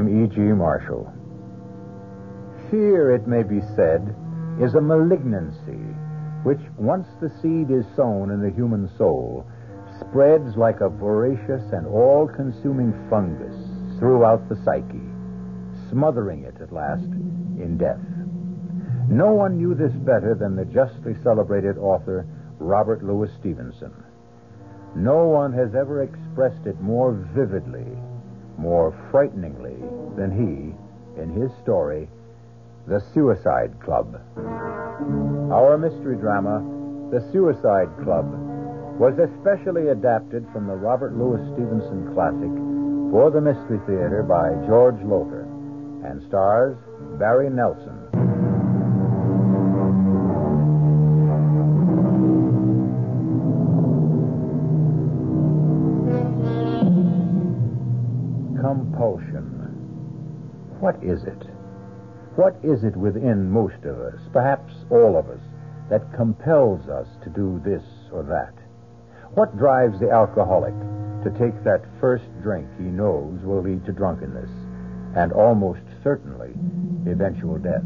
I'm E.G. Marshall. Fear, it may be said, is a malignancy which, once the seed is sown in the human soul, spreads like a voracious and all consuming fungus throughout the psyche, smothering it at last in death. No one knew this better than the justly celebrated author Robert Louis Stevenson. No one has ever expressed it more vividly, more frighteningly than he in his story, The Suicide Club. Our mystery drama, The Suicide Club, was especially adapted from the Robert Louis Stevenson classic for the Mystery Theater by George Lowther and stars Barry Nelson. Is it? What is it within most of us, perhaps all of us, that compels us to do this or that? What drives the alcoholic to take that first drink he knows will lead to drunkenness and almost certainly eventual death?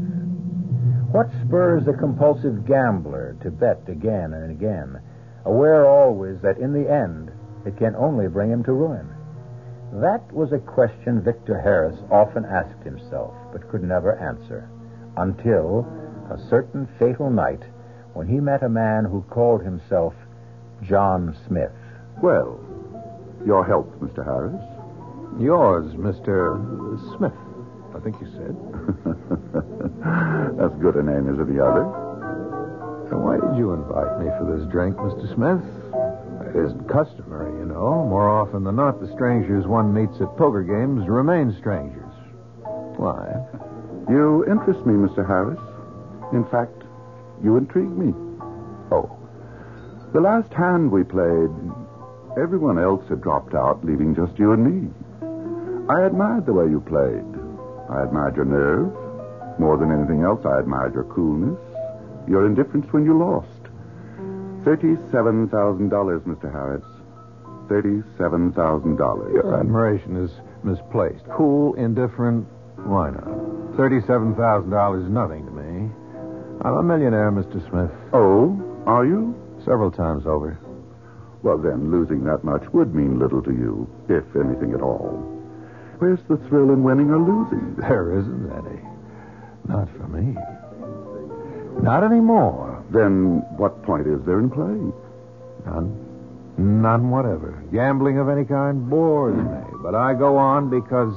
What spurs the compulsive gambler to bet again and again, aware always that in the end it can only bring him to ruin? That was a question Victor Harris often asked himself, but could never answer, until a certain fatal night when he met a man who called himself John Smith. Well, your health, Mr. Harris. Yours, Mr. Smith, I think you said. As good a name as any other. So why did you invite me for this drink, Mr. Smith? Isn't customary, you know. More often than not, the strangers one meets at poker games remain strangers. Why? You interest me, Mr. Harris. In fact, you intrigue me. Oh, The last hand we played, everyone else had dropped out, leaving just you and me. I admired the way you played. I admired your nerve. More than anything else, I admired your coolness, your indifference when you lost. $37,000, Mr. Harris. $37,000. your admiration is misplaced. Cool, indifferent, why not? $37,000 is nothing to me. I'm a millionaire, Mr. Smith. Oh, are you? Several times over. Well, then, losing that much would mean little to you, if anything at all. Where's the thrill in winning or losing? There isn't any. Not for me. Not anymore. Then what point is there in playing? None. None whatever. Gambling of any kind bores me. But I go on because,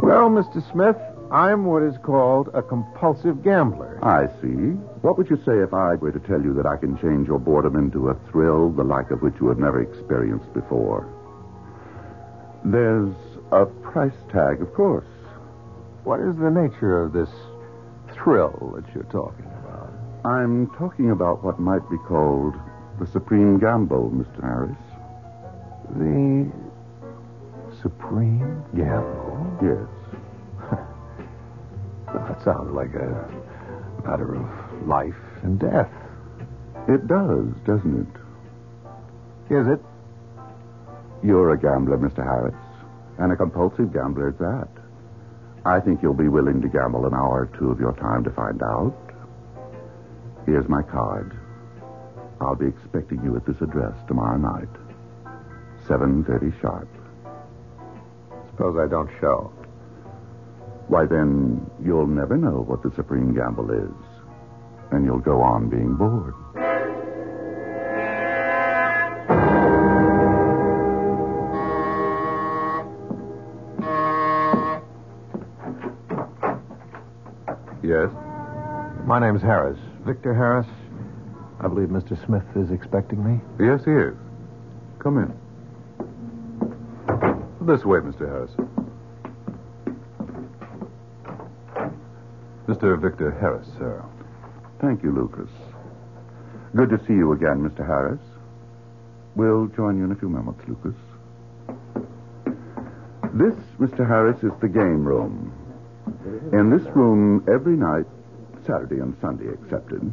well, Mr. Smith, I'm what is called a compulsive gambler. I see. What would you say if I were to tell you that I can change your boredom into a thrill the like of which you have never experienced before? There's a price tag, of course. What is the nature of this thrill that you're talking about? I'm talking about what might be called the supreme gamble, Mr. Harris. The supreme gamble? Yes. That sounds like a matter of life and death. It does, doesn't it? Is it? You're a gambler, Mr. Harris, and a compulsive gambler at that. I think you'll be willing to gamble an hour or two of your time to find out. Here's my card. I'll be expecting you at this address tomorrow night. 7.30 sharp. Suppose I don't show. Why, then, you'll never know what the supreme gamble is. And you'll go on being bored. Yes? My name's Harris. Victor Harris. I believe Mr. Smith is expecting me. Yes, he is. Come in. This way, Mr. Harris. Mr. Victor Harris, sir. Thank you, Lucas. Good to see you again, Mr. Harris. We'll join you in a few moments, Lucas. This, Mr. Harris, is the game room. In this room, every night, Saturday and Sunday excepted,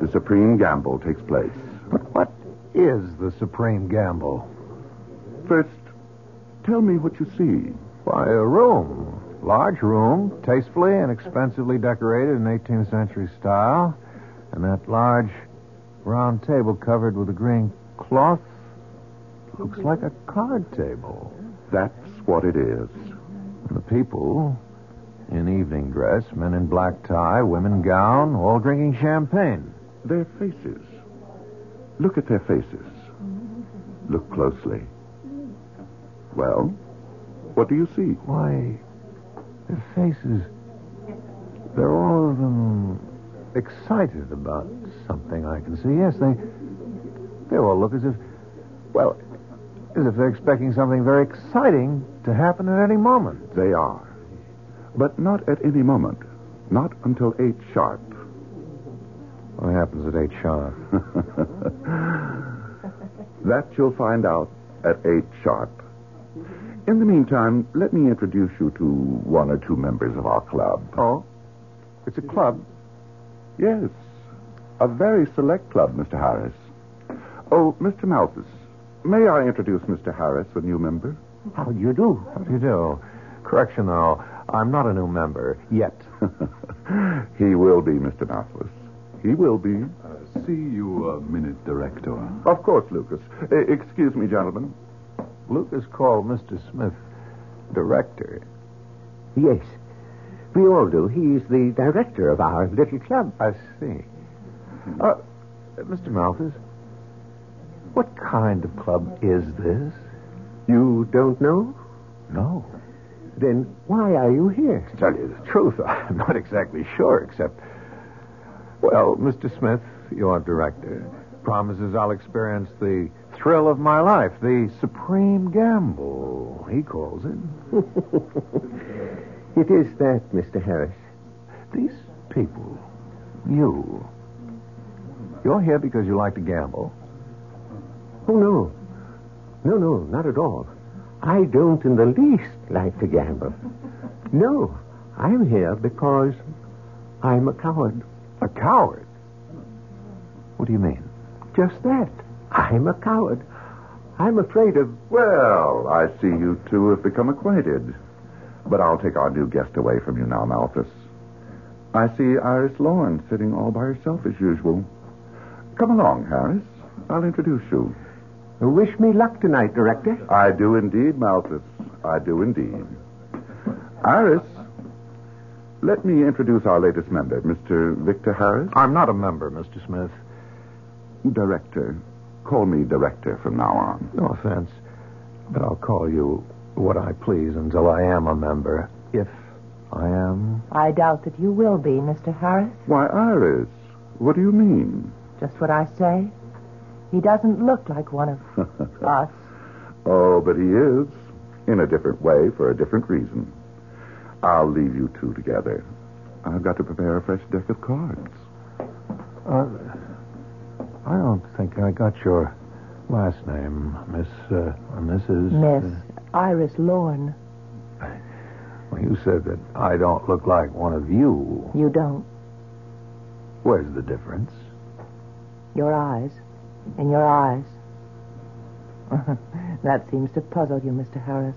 the supreme gamble takes place. But what is the supreme gamble? First, tell me what you see. Why, a room. Large room, tastefully and expensively decorated in 18th century style. And that large round table covered with a green cloth looks like a card table. That's what it is. And the people in evening dress, men in black tie, women gown, all drinking champagne. Their faces. Look at their faces. Look closely. Well, what do you see? Why, their faces, they're all of them excited about something I can see. Yes, they, they all look as if, well, as if they're expecting something very exciting to happen at any moment. They are. But not at any moment. Not until eight sharp. What happens at eight sharp? that you'll find out at eight sharp. In the meantime, let me introduce you to one or two members of our club. Oh? It's a club? Yes. A very select club, Mr. Harris. Oh, Mr. Malthus, may I introduce Mr. Harris, a new member? How do you do? How do you do? Correction, though. I'm not a new member yet. he will be, Mr. Malthus. He will be. Uh, see you a minute, Director. Of course, Lucas. Uh, excuse me, gentlemen. Lucas called Mr. Smith director. Yes. We all do. He's the director of our little club. I see. Uh, Mr. Malthus, what kind of club is this? You don't know? No. Then why are you here? To tell you the truth, I'm not exactly sure, except. Well, Mr. Smith, your director, promises I'll experience the thrill of my life, the supreme gamble, he calls it. it is that, Mr. Harris. These people, you, you're here because you like to gamble. Oh, no. No, no, not at all. I don't in the least like to gamble. No, I'm here because I'm a coward. A coward? What do you mean? Just that. I'm a coward. I'm afraid of. Well, I see you two have become acquainted. But I'll take our new guest away from you now, Malthus. I see Iris Lorne sitting all by herself as usual. Come along, Harris. I'll introduce you. Wish me luck tonight, Director. I do indeed, Malthus. I do indeed. Iris, let me introduce our latest member, Mr. Victor Harris. I'm not a member, Mr. Smith. Director. Call me Director from now on. No offense, but I'll call you what I please until I am a member. If I am. I doubt that you will be, Mr. Harris. Why, Iris, what do you mean? Just what I say. He doesn't look like one of us. Oh, but he is. In a different way, for a different reason. I'll leave you two together. I've got to prepare a fresh deck of cards. Uh, I don't think I got your last name, Miss, uh, Mrs. Miss Iris Lorne. Well, you said that I don't look like one of you. You don't. Where's the difference? Your eyes. In your eyes. that seems to puzzle you, Mr. Harris.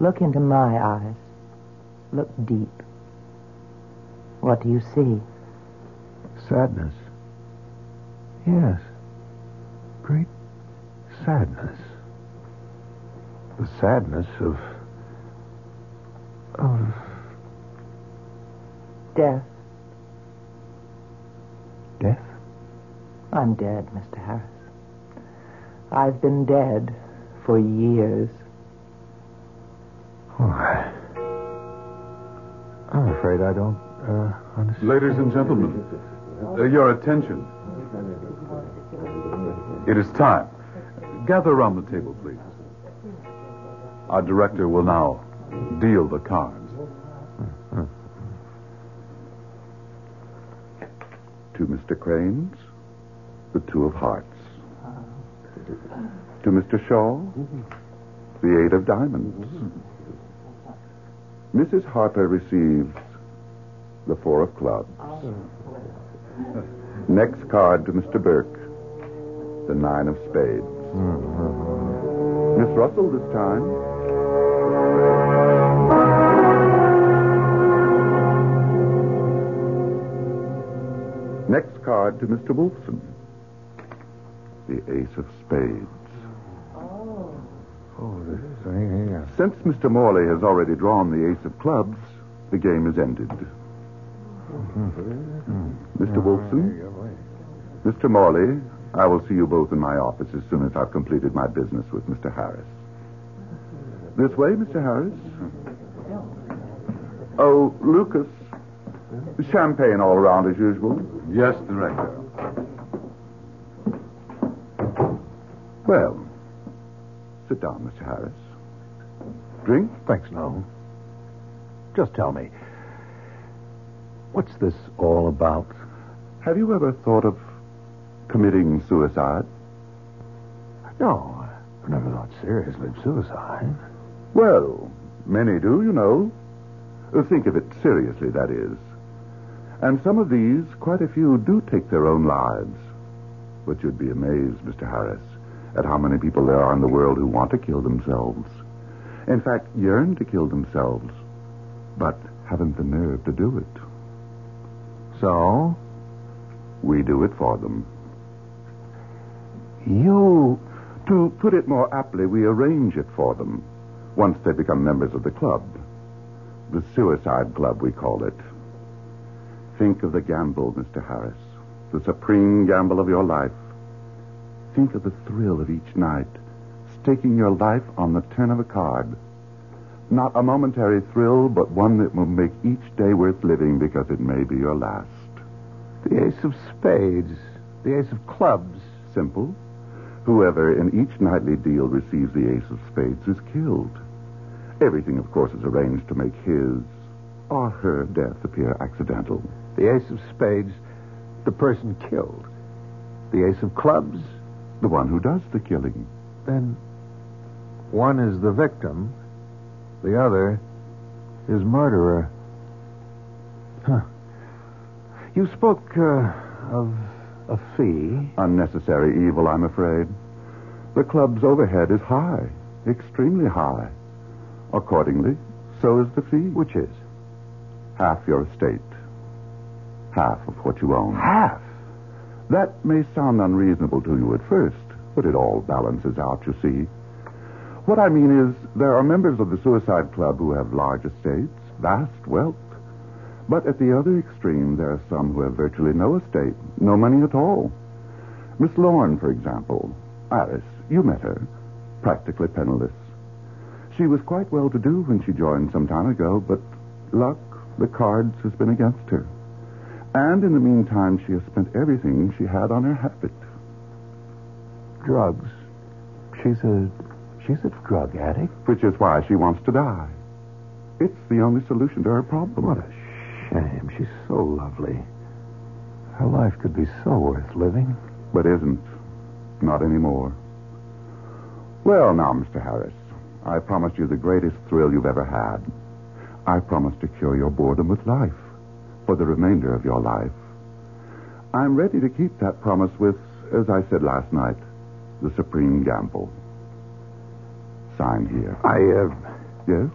Look into my eyes. Look deep. What do you see? Sadness. Yes. Great sadness. The sadness of. of. Death. death? I'm dead, Mr. Harris. I've been dead for years. Oh, I... I'm afraid I don't uh, understand. Ladies and gentlemen, uh, your attention. It is time. Gather around the table, please. Our director will now deal the cards. To Mr. Cranes, the two of hearts. To Mr. Shaw, the eight of diamonds. Mrs. Harper receives the four of clubs. Next card to Mr. Burke, the nine of spades. Miss Russell this time. Next card to Mr. Wolfson, the ace of spades. Oh, oh this is yeah. Since Mr. Morley has already drawn the ace of clubs, the game is ended. Mr. Wolfson, Mr. Morley, I will see you both in my office as soon as I've completed my business with Mr. Harris. This way, Mr. Harris. Oh, Lucas, champagne all around as usual. Yes, director. Well, sit down, Mr. Harris. Drink? Thanks, no. Just tell me, what's this all about? Have you ever thought of committing suicide? No, I've never thought seriously of suicide. Well, many do, you know. Think of it seriously, that is. And some of these, quite a few, do take their own lives. But you'd be amazed, Mr. Harris, at how many people there are in the world who want to kill themselves. In fact, yearn to kill themselves, but haven't the nerve to do it. So, We do it for them. you. To put it more aptly, we arrange it for them once they become members of the club. The suicide club, we call it. Think of the gamble, Mr. Harris. The supreme gamble of your life. Think of the thrill of each night, staking your life on the turn of a card. Not a momentary thrill, but one that will make each day worth living because it may be your last. The ace of spades, the ace of clubs. Simple. Whoever in each nightly deal receives the ace of spades is killed. Everything, of course, is arranged to make his or her death appear accidental. The ace of spades, the person killed. The ace of clubs, The one who does the killing. then one is the victim, the other is murderer. Huh. You spoke uh, of a fee. Unnecessary evil, I'm afraid. The club's overhead is high, extremely high. Accordingly, so is the fee. Which is? Half your estate. Half of what you own. Half. That may sound unreasonable to you at first, but it all balances out, you see. What I mean is, there are members of the Suicide Club who have large estates, vast wealth. But at the other extreme, there are some who have virtually no estate, no money at all. Miss Lorne, for example. Alice, you met her. Practically penniless. She was quite well to do when she joined some time ago, but luck, the cards, has been against her. And in the meantime, she has spent everything she had on her habit. Drugs. She's a she's a drug addict. which is why she wants to die. It's the only solution to her problem. What a shame. She's so lovely. Her life could be so worth living. But isn't. Not anymore. Well, now, Mr. Harris, I promised you the greatest thrill you've ever had. I promised to cure your boredom with life for the remainder of your life. I'm ready to keep that promise with, as I said last night, the supreme gamble. Sign here. I uh, Yes?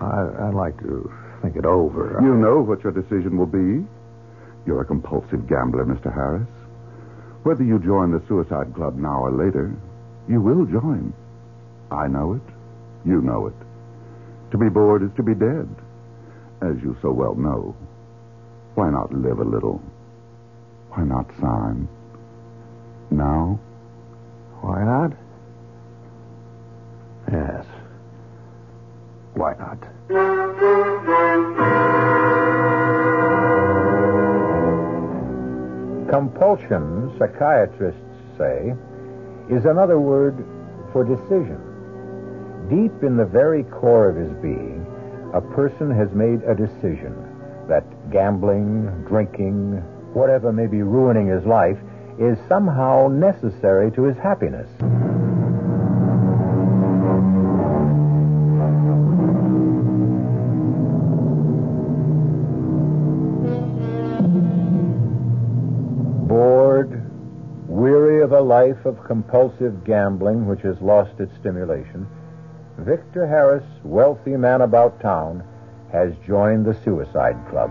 I I'd like to think it over. You know what your decision will be. You're a compulsive gambler, Mr. Harris. Whether you join the Suicide Club now or later, you will join. I know it. You know it. To be bored is to be dead, as you so well know. Why not live a little? Why not sign? Now? Why not? Yes. Why not? Compulsion, psychiatrists say, is another word for decision. Deep in the very core of his being, a person has made a decision that gambling, drinking, whatever may be ruining his life is somehow necessary to his happiness. Bored, weary of a life of compulsive gambling which has lost its stimulation, Victor Harris, wealthy man about town, has joined the Suicide Club.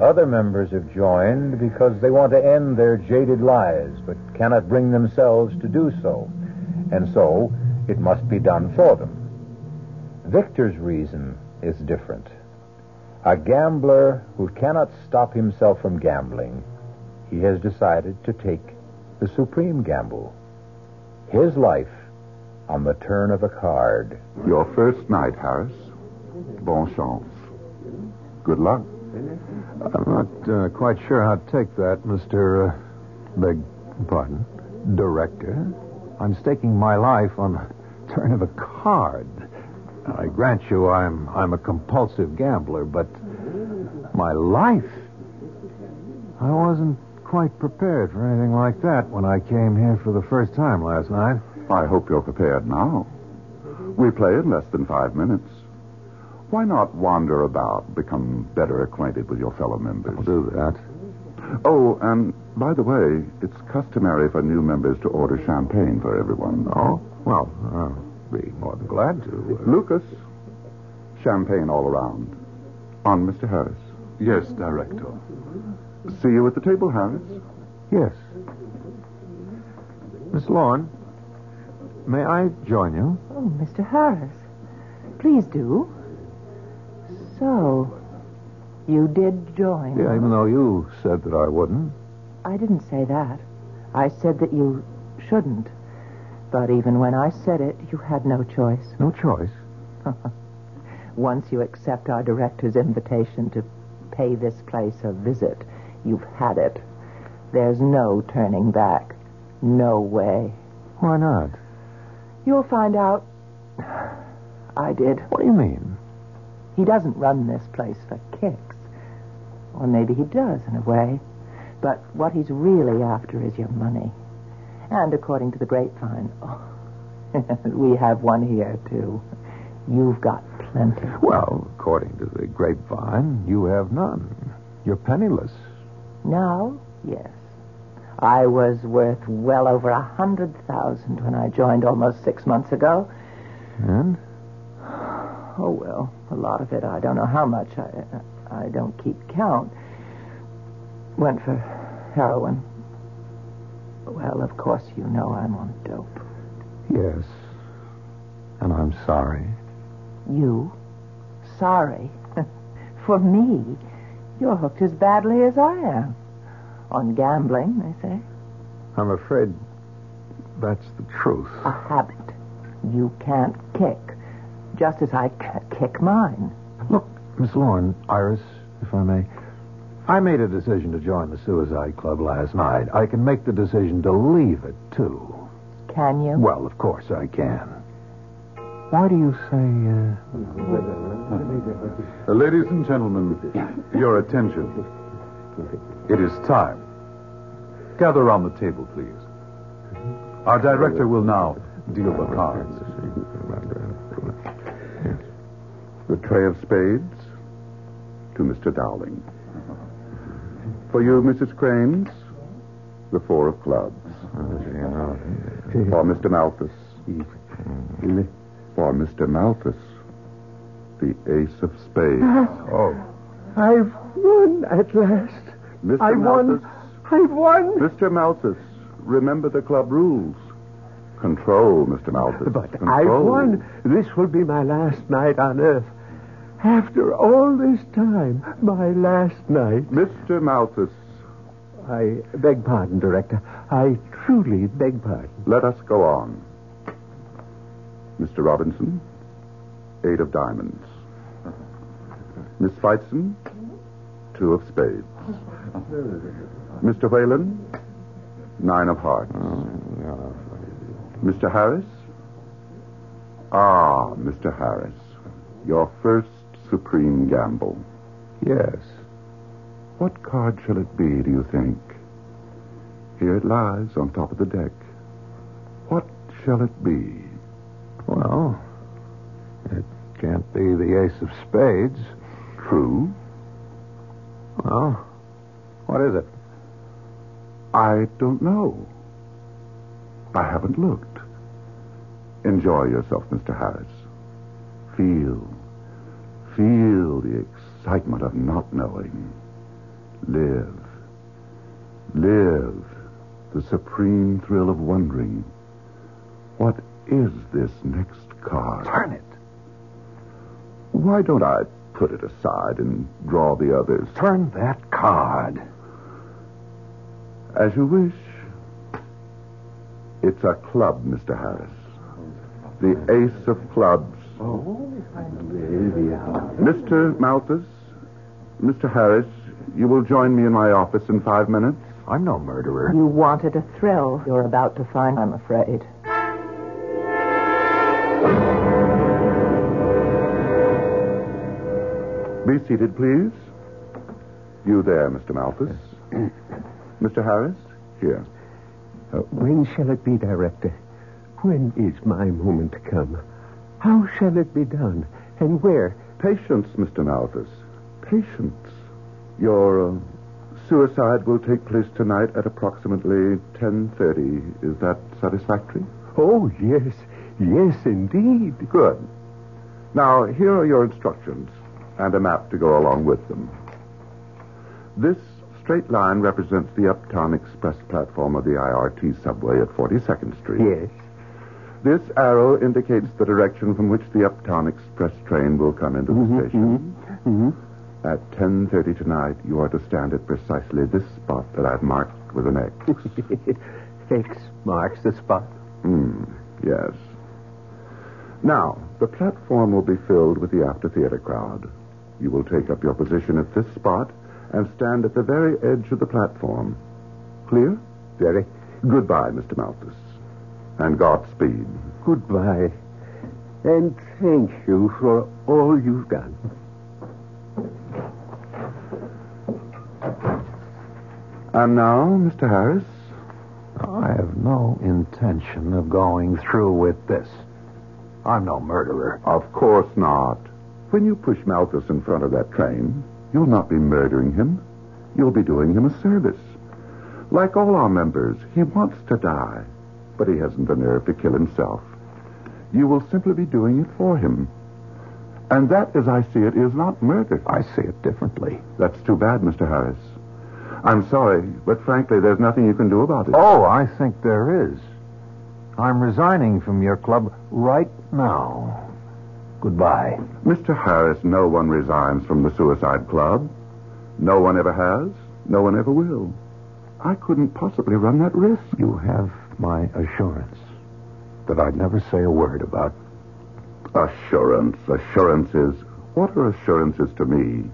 Other members have joined because they want to end their jaded lives but cannot bring themselves to do so. And so it must be done for them. Victor's reason is different. A gambler who cannot stop himself from gambling, he has decided to take the supreme gamble. His life on the turn of a card. Your first night, Harris. Bon chance. Good luck. I'm not uh, quite sure how to take that, Mr. Uh, beg pardon, director. I'm staking my life on the turn of a card. I grant you I'm I'm a compulsive gambler, but my life I wasn't quite prepared for anything like that when I came here for the first time last night. I hope you're prepared now. We play in less than five minutes. Why not wander about, become better acquainted with your fellow members? I'll do that. Oh, and by the way, it's customary for new members to order champagne for everyone. Oh? Well, I'll be more than glad to. Uh, Lucas, champagne all around. On Mr. Harris. Yes, Director. See you at the table, Harris. yes. Miss Lorne, may I join you? Oh, Mr. Harris. Please do. So, you did join. Yeah, even though you said that I wouldn't. I didn't say that. I said that you shouldn't. But even when I said it, you had no choice. No choice. Once you accept our director's invitation to pay this place a visit, you've had it. There's no turning back. No way. Why not? You'll find out. I did. What do you mean? He doesn't run this place for kicks. Or maybe he does, in a way. But what he's really after is your money. And according to the grapevine, oh, we have one here, too. You've got plenty. Well, according to the grapevine, you have none. You're penniless. Now, yes. I was worth well over a hundred thousand when I joined almost six months ago. And? Oh, well, a lot of it, I don't know how much. I, I don't keep count. Went for heroin. Well, of course, you know I'm on dope. Yes. And I'm sorry. You? Sorry. for me, you're hooked as badly as I am. On gambling, they say. I'm afraid that's the truth. A habit. You can't kick. Just as I can't kick mine. Look, Miss Lorne, Iris, if I may. I made a decision to join the Suicide Club last night. I can make the decision to leave it, too. Can you? Well, of course I can. Why do you say, Uh, ladies and gentlemen, your attention. It is time. Gather around the table, please. Our director will now deal the cards. The trey of spades to Mr. Dowling. For you, Mrs. Cranes, the four of clubs. For Mr. Malthus. For Mr. Malthus, the ace of spades. Oh. I've won at last. Mr. I won. I've won. Mr. Malthus, remember the club rules. Control, Mr. Malthus. But Control. I've won. This will be my last night on Earth. After all this time, my last night. Mr. Malthus, I beg pardon, Director. I truly beg pardon. let us go on. Mr. Robinson, eight of diamonds. Miss Feitzen, two of spades. Mr. Whalen, nine of hearts. Mr. Harris? Ah, Mr. Harris. Your first supreme gamble. Yes. What card shall it be, do you think? Here it lies on top of the deck. What shall it be? Well, it can't be the ace of spades. True. Well, what is it? I don't know. I haven't looked. Enjoy yourself, Mr. Harris. Feel, feel the excitement of not knowing. Live, live the supreme thrill of wondering. What is this next card? Turn it. Why don't I put it aside and draw the others? Turn that card. As you wish. It's a club, Mr. Harris. The ace of clubs. Oh, Mr. Malthus, Mr. Harris, you will join me in my office in five minutes. I'm no murderer. You wanted a thrill you're about to find, I'm afraid. Be seated, please. You there, Mr. Malthus. Mr. Harris, here. Uh, when shall it be, Director? When is my moment to come? How shall it be done? And where? Patience, Mr. Malthus. Patience. Your uh, suicide will take place tonight at approximately 10.30. Is that satisfactory? Oh, yes. Yes, indeed. Good. Now, here are your instructions and a map to go along with them. This straight line represents the Uptown Express platform of the IRT subway at 42nd Street. Yes. This arrow indicates the direction from which the Uptown Express train will come into the station. Mm-hmm. At 10.30 tonight, you are to stand at precisely this spot that I've marked with an X. X marks the spot. Hmm, yes. Now, the platform will be filled with the after theater crowd. You will take up your position at this spot and stand at the very edge of the platform. Clear? Very. Goodbye, Mr. Malthus. And Godspeed. Goodbye. And thank you for all you've done. And now, Mr. Harris, I have no intention of going through with this. I'm no murderer. of course not. When you push Malthus in front of that train, you'll not be murdering him. You'll be doing him a service. Like all our members, he wants to die, but he hasn't the nerve to kill himself. You will simply be doing it for him. And that, as I see it, is not murder. I see it differently. That's too bad, Mr. Harris. I'm sorry, but frankly, there's nothing you can do about it. Oh, I think there is. I'm resigning from your club right now. Goodbye. Mr. Harris, no one resigns from the Suicide Club. No one ever has. No one ever will. I couldn't possibly run that risk. You have my assurance that I'd never say a word about. Assurance. Assurances. What are assurances to me?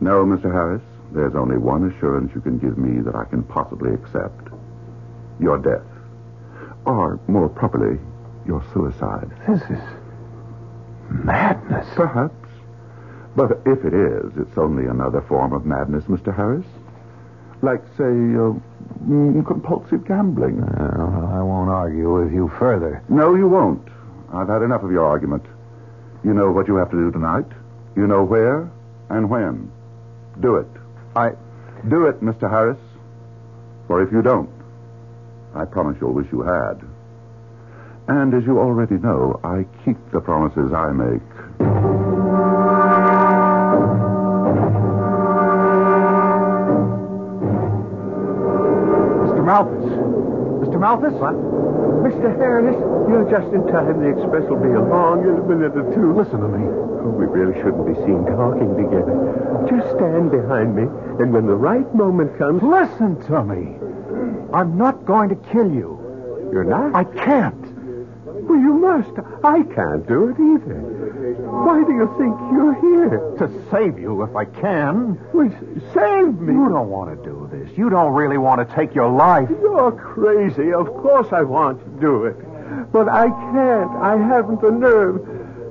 No, Mr. Harris, there's only one assurance you can give me that I can possibly accept. Your death. Or, more properly, your suicide. This is madness. Perhaps. But if it is, it's only another form of madness, Mr. Harris. Like, say, uh, mm, compulsive gambling. Well, I won't argue with you further. No, you won't. I've had enough of your argument. You know what you have to do tonight. You know where and when. Do it. I. Do it, Mr. Harris. For if you don't, I promise you'll wish you had. And as you already know, I keep the promises I make. Mr. Malthus. Mr. Malthus? What? Mr. Harris, you're just in time. The express will be along in a minute or two. Listen to me. Oh, we really shouldn't be seen talking together. Just stand behind me, and when the right moment comes. Listen to me. I'm not going to kill you. You're not? I can't. Well, you must. I can't do it either. Why do you think you're here? To save you if I can. Well, save me. You don't want to do this. you don't really want to take your life. You're crazy. Of course I want to do it. But I can't. I haven't the nerve.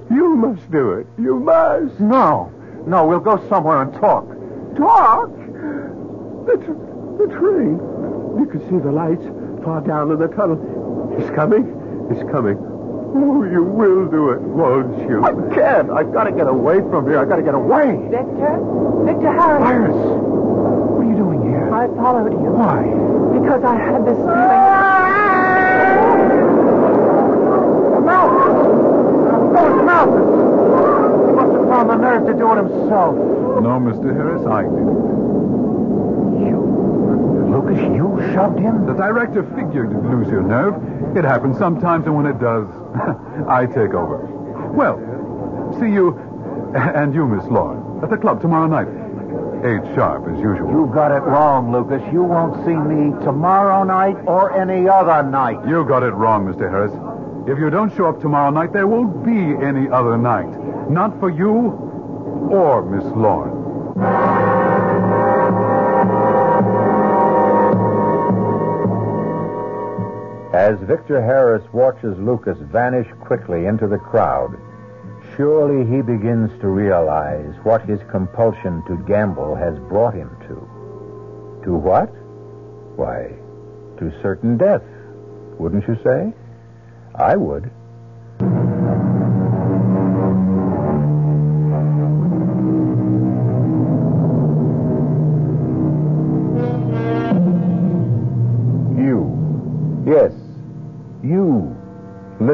You must do it. You must. No. No, we'll go somewhere and talk. Talk? The, tr- the train. You can see the lights far down in the tunnel. It's coming. It's coming. Oh, you will do it, won't you? I can't. I've got to get away from here. I've got to get away. Victor? Victor Harris. Iris, what are you doing here? I followed you. Why? Because I had this feeling. Malthus! That was Malthus! He must have found the nerve to do it himself. No, Mr. Harris, I did. Lucas, you shoved him? The director figured you'd lose your nerve. It happens sometimes, and when it does, I take over. Well, see you, and you, Miss Lorne, at the club tomorrow night. Eight sharp, as usual. You got it wrong, Lucas. You won't see me tomorrow night or any other night. You got it wrong, Mr. Harris. If you don't show up tomorrow night, there won't be any other night. Not for you or Miss Lorne. As Victor Harris watches Lucas vanish quickly into the crowd, surely he begins to realize what his compulsion to gamble has brought him to. To what? Why, to certain death, wouldn't you say? I would.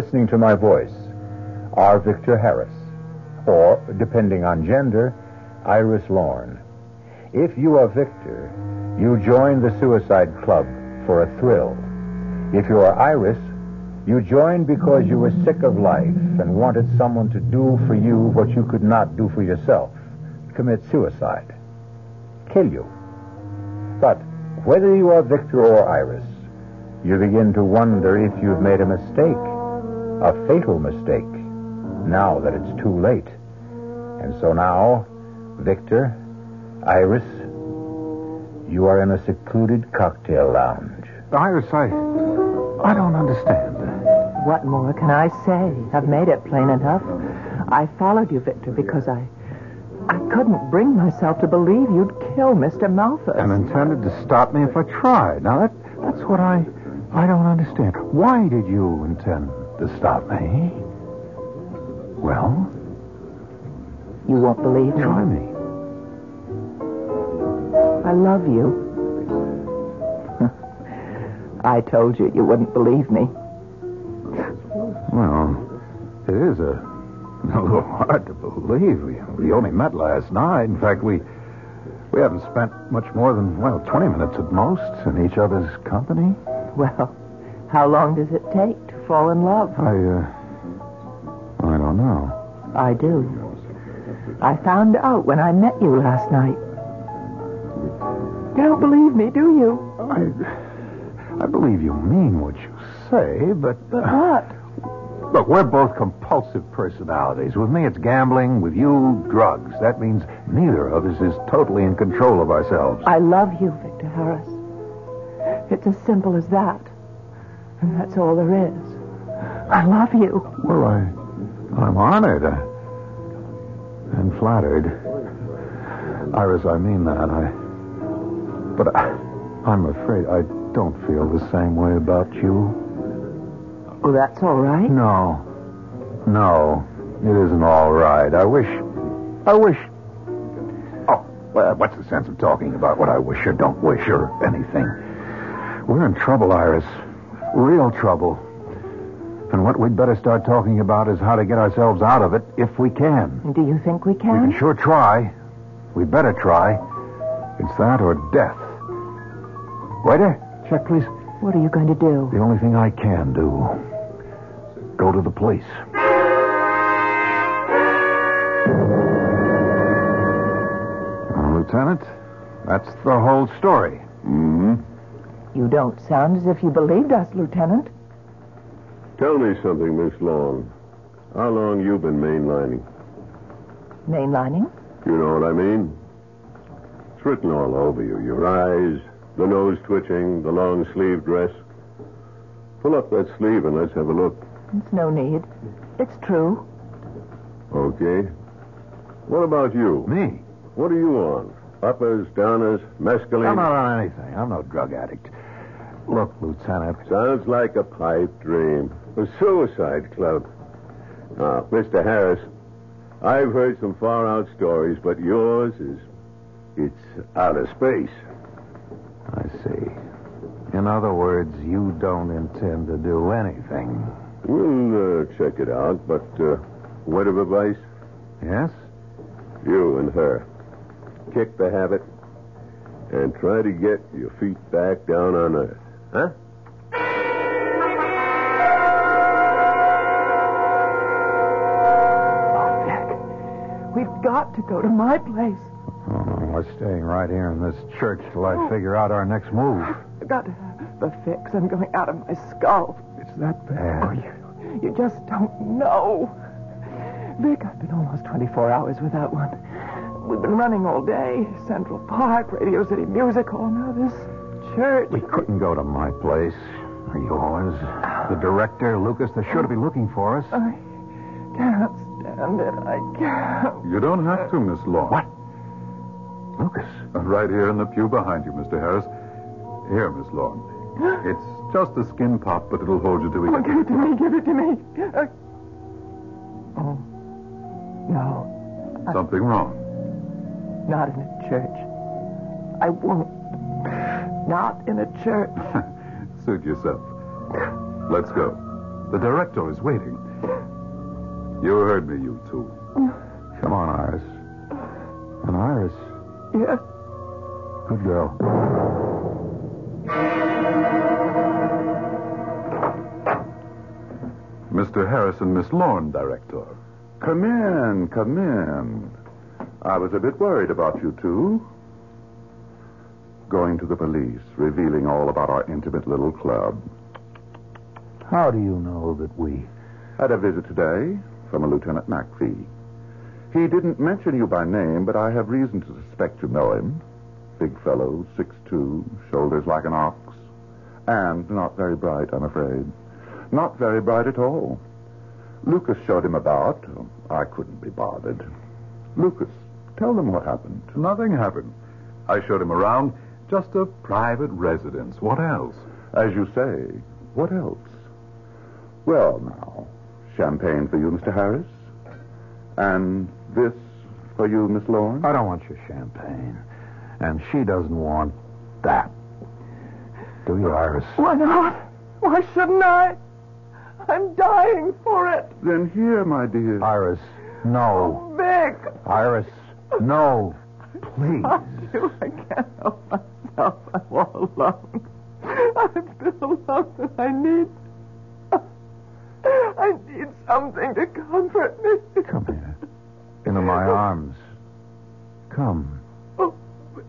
Listening to my voice, are Victor Harris, or, depending on gender, Iris Lorne. If you are Victor, you join the Suicide Club for a thrill. If you are Iris, you joined because you were sick of life and wanted someone to do for you what you could not do for yourself commit suicide, kill you. But whether you are Victor or Iris, you begin to wonder if you've made a mistake, a fatal mistake, now that it's too late. And so now, Victor, Iris, you are in a secluded cocktail lounge. Iris, I. I don't understand. What more can I say? I've made it plain enough. I followed you, Victor, because I. I couldn't bring myself to believe you'd kill Mr. Malthus. And intended to stop me if I tried. Now, that, that's what I. I don't understand. Why did you intend to stop me? Well, You won't believe me. try me. I love you. I told you you wouldn't believe me. Well, it is a, a little hard to believe. We, we only met last night. In fact, we we haven't spent much more than well twenty minutes at most in each other's company. Well, how long does it take fall in love? I uh, I don't know. I do. I found out when I met you last night. You don't believe me, do you? I I believe you mean what you say, but But what? Look, we're both compulsive personalities. With me, it's gambling. With you, drugs. That means neither of us is totally in control of ourselves. I love you, Victor Harris. It's as simple as that. And that's all there is. I love you. Well, I, I'm honored uh, and flattered. Iris, I mean that. I, but I, I'm afraid I don't feel the same way about you. Oh, that's all right. No, no, it isn't all right. I wish, I wish. Oh, well, what's the sense of talking about what I wish or don't wish or anything? We're in trouble, Iris. Real trouble. And what we'd better start talking about is how to get ourselves out of it if we can. Do you think we can? We can? sure try. We'd better try. It's that or death. Waiter, check, please. What are you going to do? The only thing I can do. Is go to the police. Well, Lieutenant, that's the whole story. hmm You don't sound as if you believed us, Lieutenant. Tell me something, Miss Lorne. How long you been mainlining? Mainlining? You know what I mean? It's written all over you. Your eyes, The nose twitching, the long sleeve dress. Pull up that sleeve and let's have a look. It's no need. It's true. Okay. What about you? Me? What are you on? Uppers, downers, mescaline? I'm not on anything. I'm no drug addict. Look, Lieutenant. Sounds like a pipe dream. A suicide club. Now, Mr. Harris, I've heard some far out stories, but yours is. It's outer space. I see. In other words, you don't intend to do anything. We'll uh, check it out, but uh, word of advice? Yes? You and her. Kick the habit and try to get your feet back down on earth. Huh? Got to go to my place. Oh, no, we're staying right here in this church till I oh. figure out our next move. I've got to have the fix. I'm going out of my skull. It's that Oh, bad. you, you just don't know. Vic, I've been almost 24 hours without one. We've been running all day. Central Park, Radio City Music Hall, now this church. We couldn't go to my place. Or yours. The director, Lucas, they're sure to be looking for us. I can't stand it. I can't. You don't have to, Miss Lorne. What? Lucas. Uh, Right here in the pew behind you, Mr. Harris. Here, Miss Lorne. It's just a skin pop, but it'll hold you till we Oh, get give it to me. Give it to me. Uh, oh, no. something wrong. Not in a church. I won't. Not in a church. Suit yourself. Let's go. The director is waiting. You heard me, you two. Come on, Iris. And Iris, Yes. good girl. Mr. Harris and Miss Lorne, director. Come in, come in. I was a bit worried about you two. Going to the police, revealing all about our intimate little club. How do you know that we. Had a visit today from a Lieutenant McPhee. He didn't mention you by name, but I have reason to suspect you know him. Big fellow, six-two, shoulders like an ox. And not very bright, I'm afraid. Not very bright at all. Lucas showed him about. I couldn't be bothered. Lucas, tell them what happened. Nothing happened. I showed him around. Just a private residence. What else? As you say, what else? Well, now, champagne for you, Mr. Harris. And this for you, Miss Lawrence. I don't want your champagne. And she doesn't want that. Do you, Iris? Why not? Why shouldn't I? I'm dying for it. Then here, my dear. Iris, no. Vic. Iris, no. Please. you. I can't help myself. I'm all alone. I've been alone and I need. I need something to comfort me. Come here. Into my arms. Come. Oh,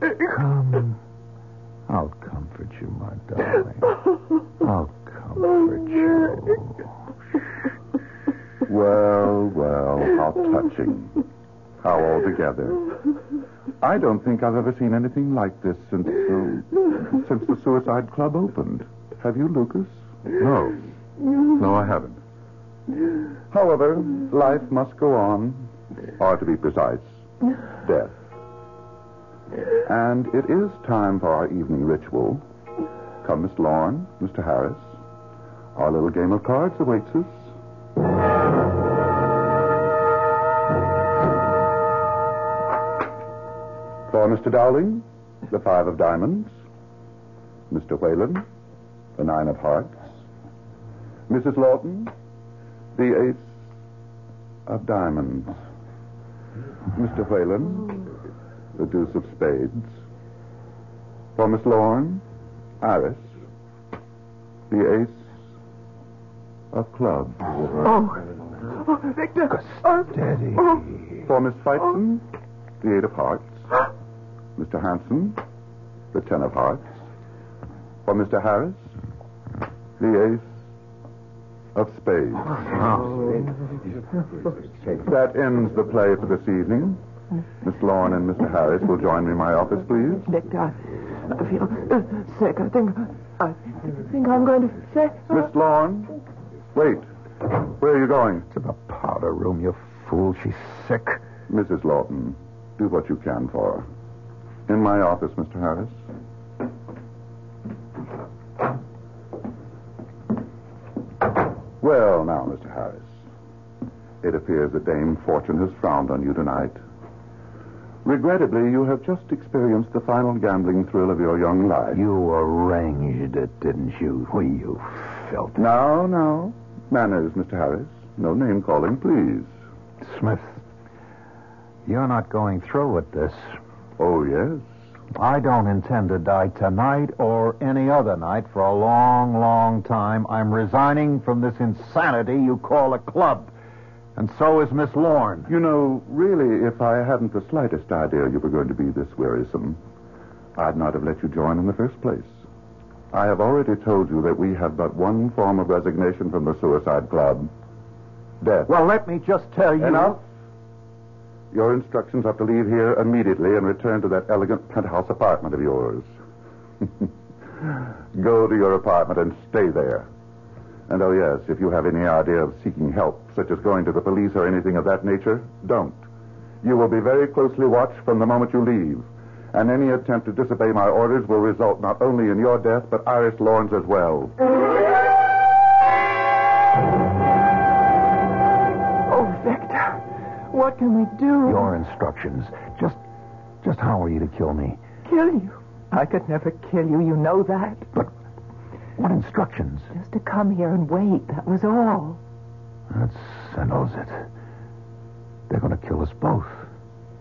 Vic. Come. I'll comfort you, my darling. I'll comfort you. Well, well, how touching. How altogether. I don't think I've ever seen anything like this since uh, since the Suicide Club opened. Have you, Lucas? No. No, I haven't. However, life must go on, or to be precise, death. And it is time for our evening ritual. Come, Miss Lorne, Mr. Harris. Our little game of cards awaits us. For Mr. Dowling, the five of diamonds. Mr. Whalen, the nine of hearts. Mrs. Lawton, the ace of diamonds. Mr. Whalen, the deuce of spades. For Miss Lorne, Iris, the ace of clubs. Oh. Oh, Victor. Oh. Steady. Oh. For Miss Feitzen, the eight of hearts. Mr. Hanson, the ten of hearts. For Mr. Harris, the ace of spades. That ends the play for this evening. Miss Lorne and Mr. Harris will join me in my office, please. Victor, I feel uh, sick. I think I think I'm going to say. Miss Lorne? Wait. Where are you going? To the powder room, you fool. She's sick. Mrs. Lawton, do what you can for her. In my office, Mr. Harris. Well, now, Mr. Harris. It appears that Dame Fortune has frowned on you tonight. Regrettably, you have just experienced the final gambling thrill of your young life. You arranged it, didn't you? Well, you filth. Now, now. Manners, Mr. Harris. No name calling, please. Smith, you're not going through with this. Oh, yes. I don't intend to die tonight or any other night for a long, long time. I'm resigning from this insanity you call a club. And so is Miss Lorne. You know, really, if I hadn't the slightest idea you were going to be this wearisome, I'd not have let you join in the first place. I have already told you that we have but one form of resignation from the Suicide Club death. Well, let me just tell you. Enough. Your instructions are to leave here immediately and return to that elegant penthouse apartment of yours. Go to your apartment and stay there. And oh, yes, if you have any idea of seeking help, such as going to the police or anything of that nature, don't. You will be very closely watched from the moment you leave. And any attempt to disobey my orders will result not only in your death, but Iris Lawrence as well. What can we do? Your instructions. Just, just how are you to kill me? Kill you? I could never kill you. You know that. But what instructions? Just to come here and wait. That was all. That settles it. They're going to kill us both.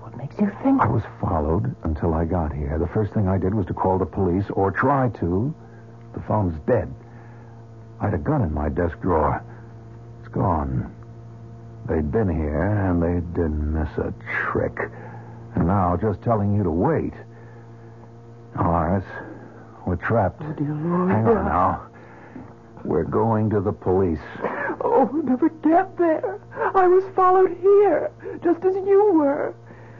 What makes you think? I was followed until I got here. The first thing I did was to call the police, or try to. The phone's dead. I had a gun in my desk drawer. It's gone. They'd been here, and they didn't miss a trick. And now, just telling you to wait. Iris, we're trapped. Oh, dear Lord. Hang on now. We're going to the police. Oh, we'll never get there. I was followed here, just as you were.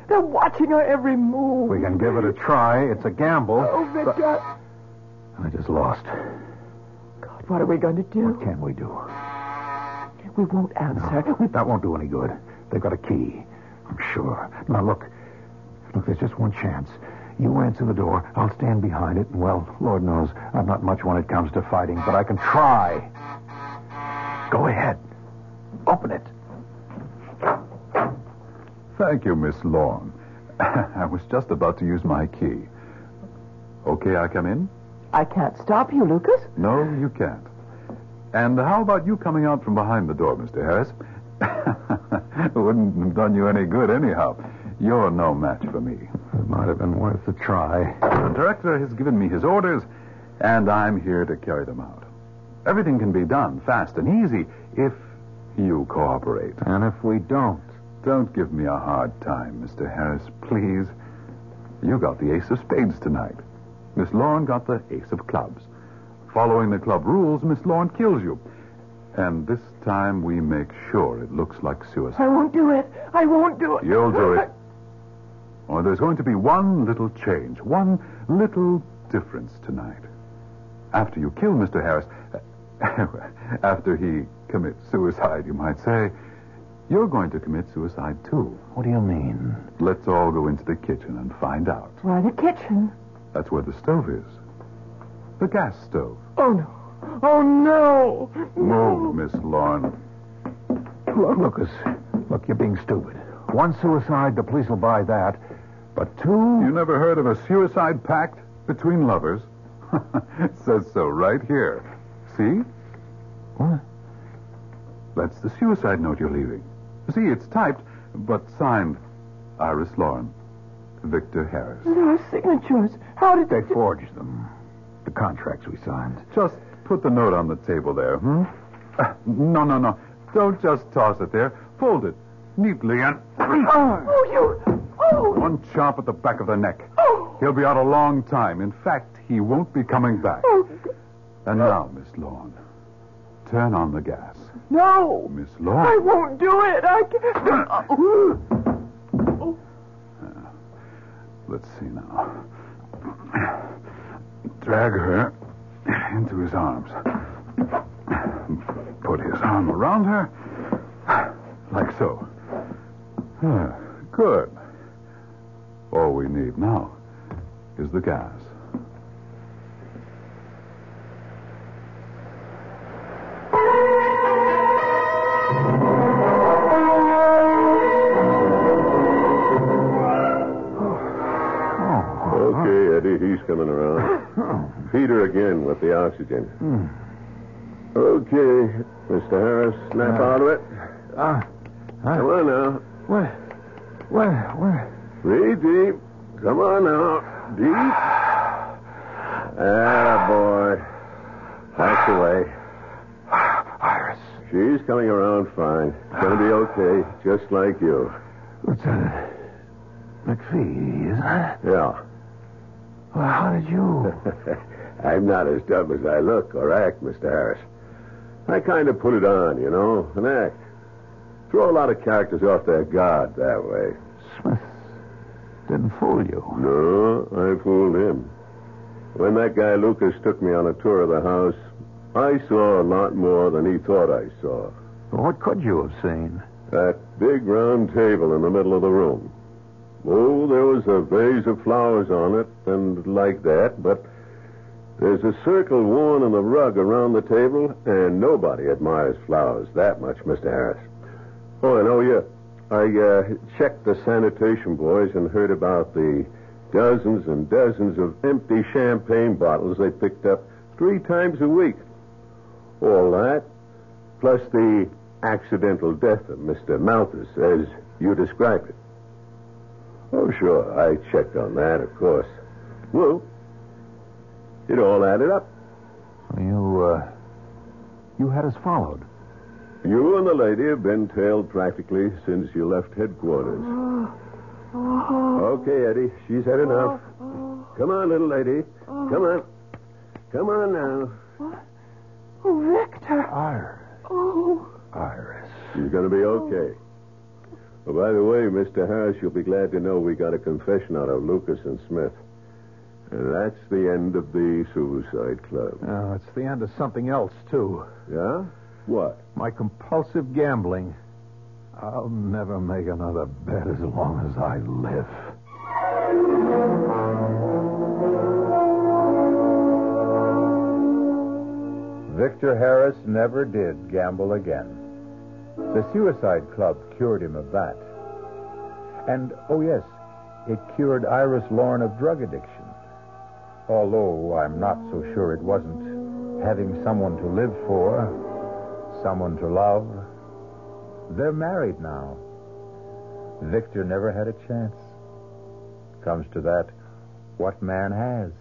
They're watching our every move. We can give it a try. It's a gamble. Oh, Victor. I just lost. God, what are we going to do? What can we do? We won't answer. We... That won't do any good. They've got a key. I'm sure. Now, look. Look, there's just one chance. You answer the door. I'll stand behind it. And, well, Lord knows, I'm not much when it comes to fighting, but I can try. Go ahead. Open it. Thank you, Miss Lorne. I was just about to use my key. Okay, I come in? I can't stop you, Lucas. No, you can't. And how about you coming out from behind the door, Mr. Harris? Wouldn't have done you any good anyhow. You're no match for me. It might have been worth a try. The director has given me his orders, and I'm here to carry them out. Everything can be done fast and easy if you cooperate. And if we don't? Don't give me a hard time, Mr. Harris, please. You got the ace of spades tonight. Miss Lorne got the ace of clubs. Following the club rules, Miss Lorne kills you. And this time we make sure it looks like suicide. I won't do it. I won't do it. You'll do it. Well, there's going to be one little change, one little difference tonight. After you kill Mr. Harris, after he commits suicide, you might say, you're going to commit suicide too. What do you mean? Let's all go into the kitchen and find out. Why, the kitchen. That's where the stove is. The gas stove. Oh, no. Oh, no. Move, Miss Lorne. Look, Lucas, look, you're being stupid. One suicide, the police will buy that. But two. You never heard of a suicide pact between lovers? it says so right here. See? What? That's the suicide note you're leaving. See, it's typed, but signed Iris Lorne, Victor Harris. There are signatures. How did They forged them. The contracts we signed. Just put the note on the table there, hmm? Uh, no, no, no. Don't just toss it there. Fold it neatly and. Oh, you. Oh. One chop at the back of the neck. Oh. He'll be out a long time. In fact, he won't be coming back. Oh. And now, Miss Lorne, turn on the gas. No. Miss Lorne. I won't do it. I can't. Oh. Let's see now. drag her into his arms. Put his arm around her, like so. Ah, Good. All we need now is the gas. Feed her again with the oxygen. Okay, Mr. Harris, snap out of it. Ah, Come on now. what? What? What? Breathe deep. Come on now. Deep. Ah, boy. That's the way. Iris. She's coming around fine. Gonna be okay, just like you. Lieutenant McPhee, isn't it? Yeah. Well, how did you? I'm not as dumb as I look or act, Mr. Harris. I kind of put it on, you know, an act. Throw a lot of characters off their guard that way. Smith didn't fool you. No, I fooled him. When that guy Lucas took me on a tour of the house, I saw a lot more than he thought I saw. What could you have seen? That big round table in the middle of the room. Oh, there was a vase of flowers on it, and like that, but there's a circle worn in the rug around the table, and nobody admires flowers that much, Mr. Harris. Oh, and oh, yeah, I uh, checked the sanitation boys and heard about the dozens and dozens of empty champagne bottles they picked up three times a week. All that, plus the accidental death of Mr. Malthus, as you described it. Oh, sure, I checked on that, of course. Well, it all added up. You, uh, you had us followed. You and the lady have been tailed practically since you left headquarters. Okay, Eddie, she's had enough. Come on, little lady. Come on. Come on now. What? Oh, Victor. Iris. Oh. Iris. She's going to be okay. Oh, by the way, Mr. Harris, you'll be glad to know we got a confession out of Lucas and Smith. And that's the end of the Suicide Club. Oh, it's the end of something else, too. Yeah? What? My compulsive gambling. I'll never make another bet as long as I live. Victor Harris never did gamble again. The Suicide Club cured him of that. And, oh yes, it cured Iris Lorne of drug addiction. Although I'm not so sure it wasn't having someone to live for, someone to love. They're married now. Victor never had a chance. Comes to that, what man has?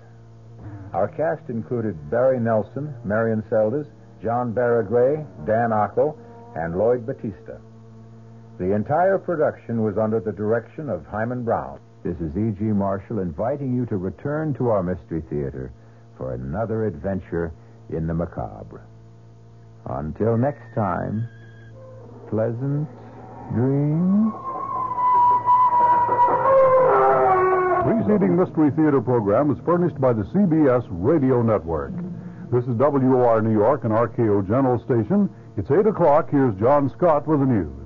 Our cast included Barry Nelson, Marian Seldes, John Baragrey, Dan Ocko, and Lloyd Battista. The entire production was under the direction of Himan Brown. This is E.G. Marshall inviting you to return to our Mystery Theater for another adventure in the macabre. Until next time, pleasant dreams. Preceding Mystery Theater program is furnished by the CBS Radio Network. This is WOR New York and RKO General Station. It's 8 o'clock. Here's John Scott with the news.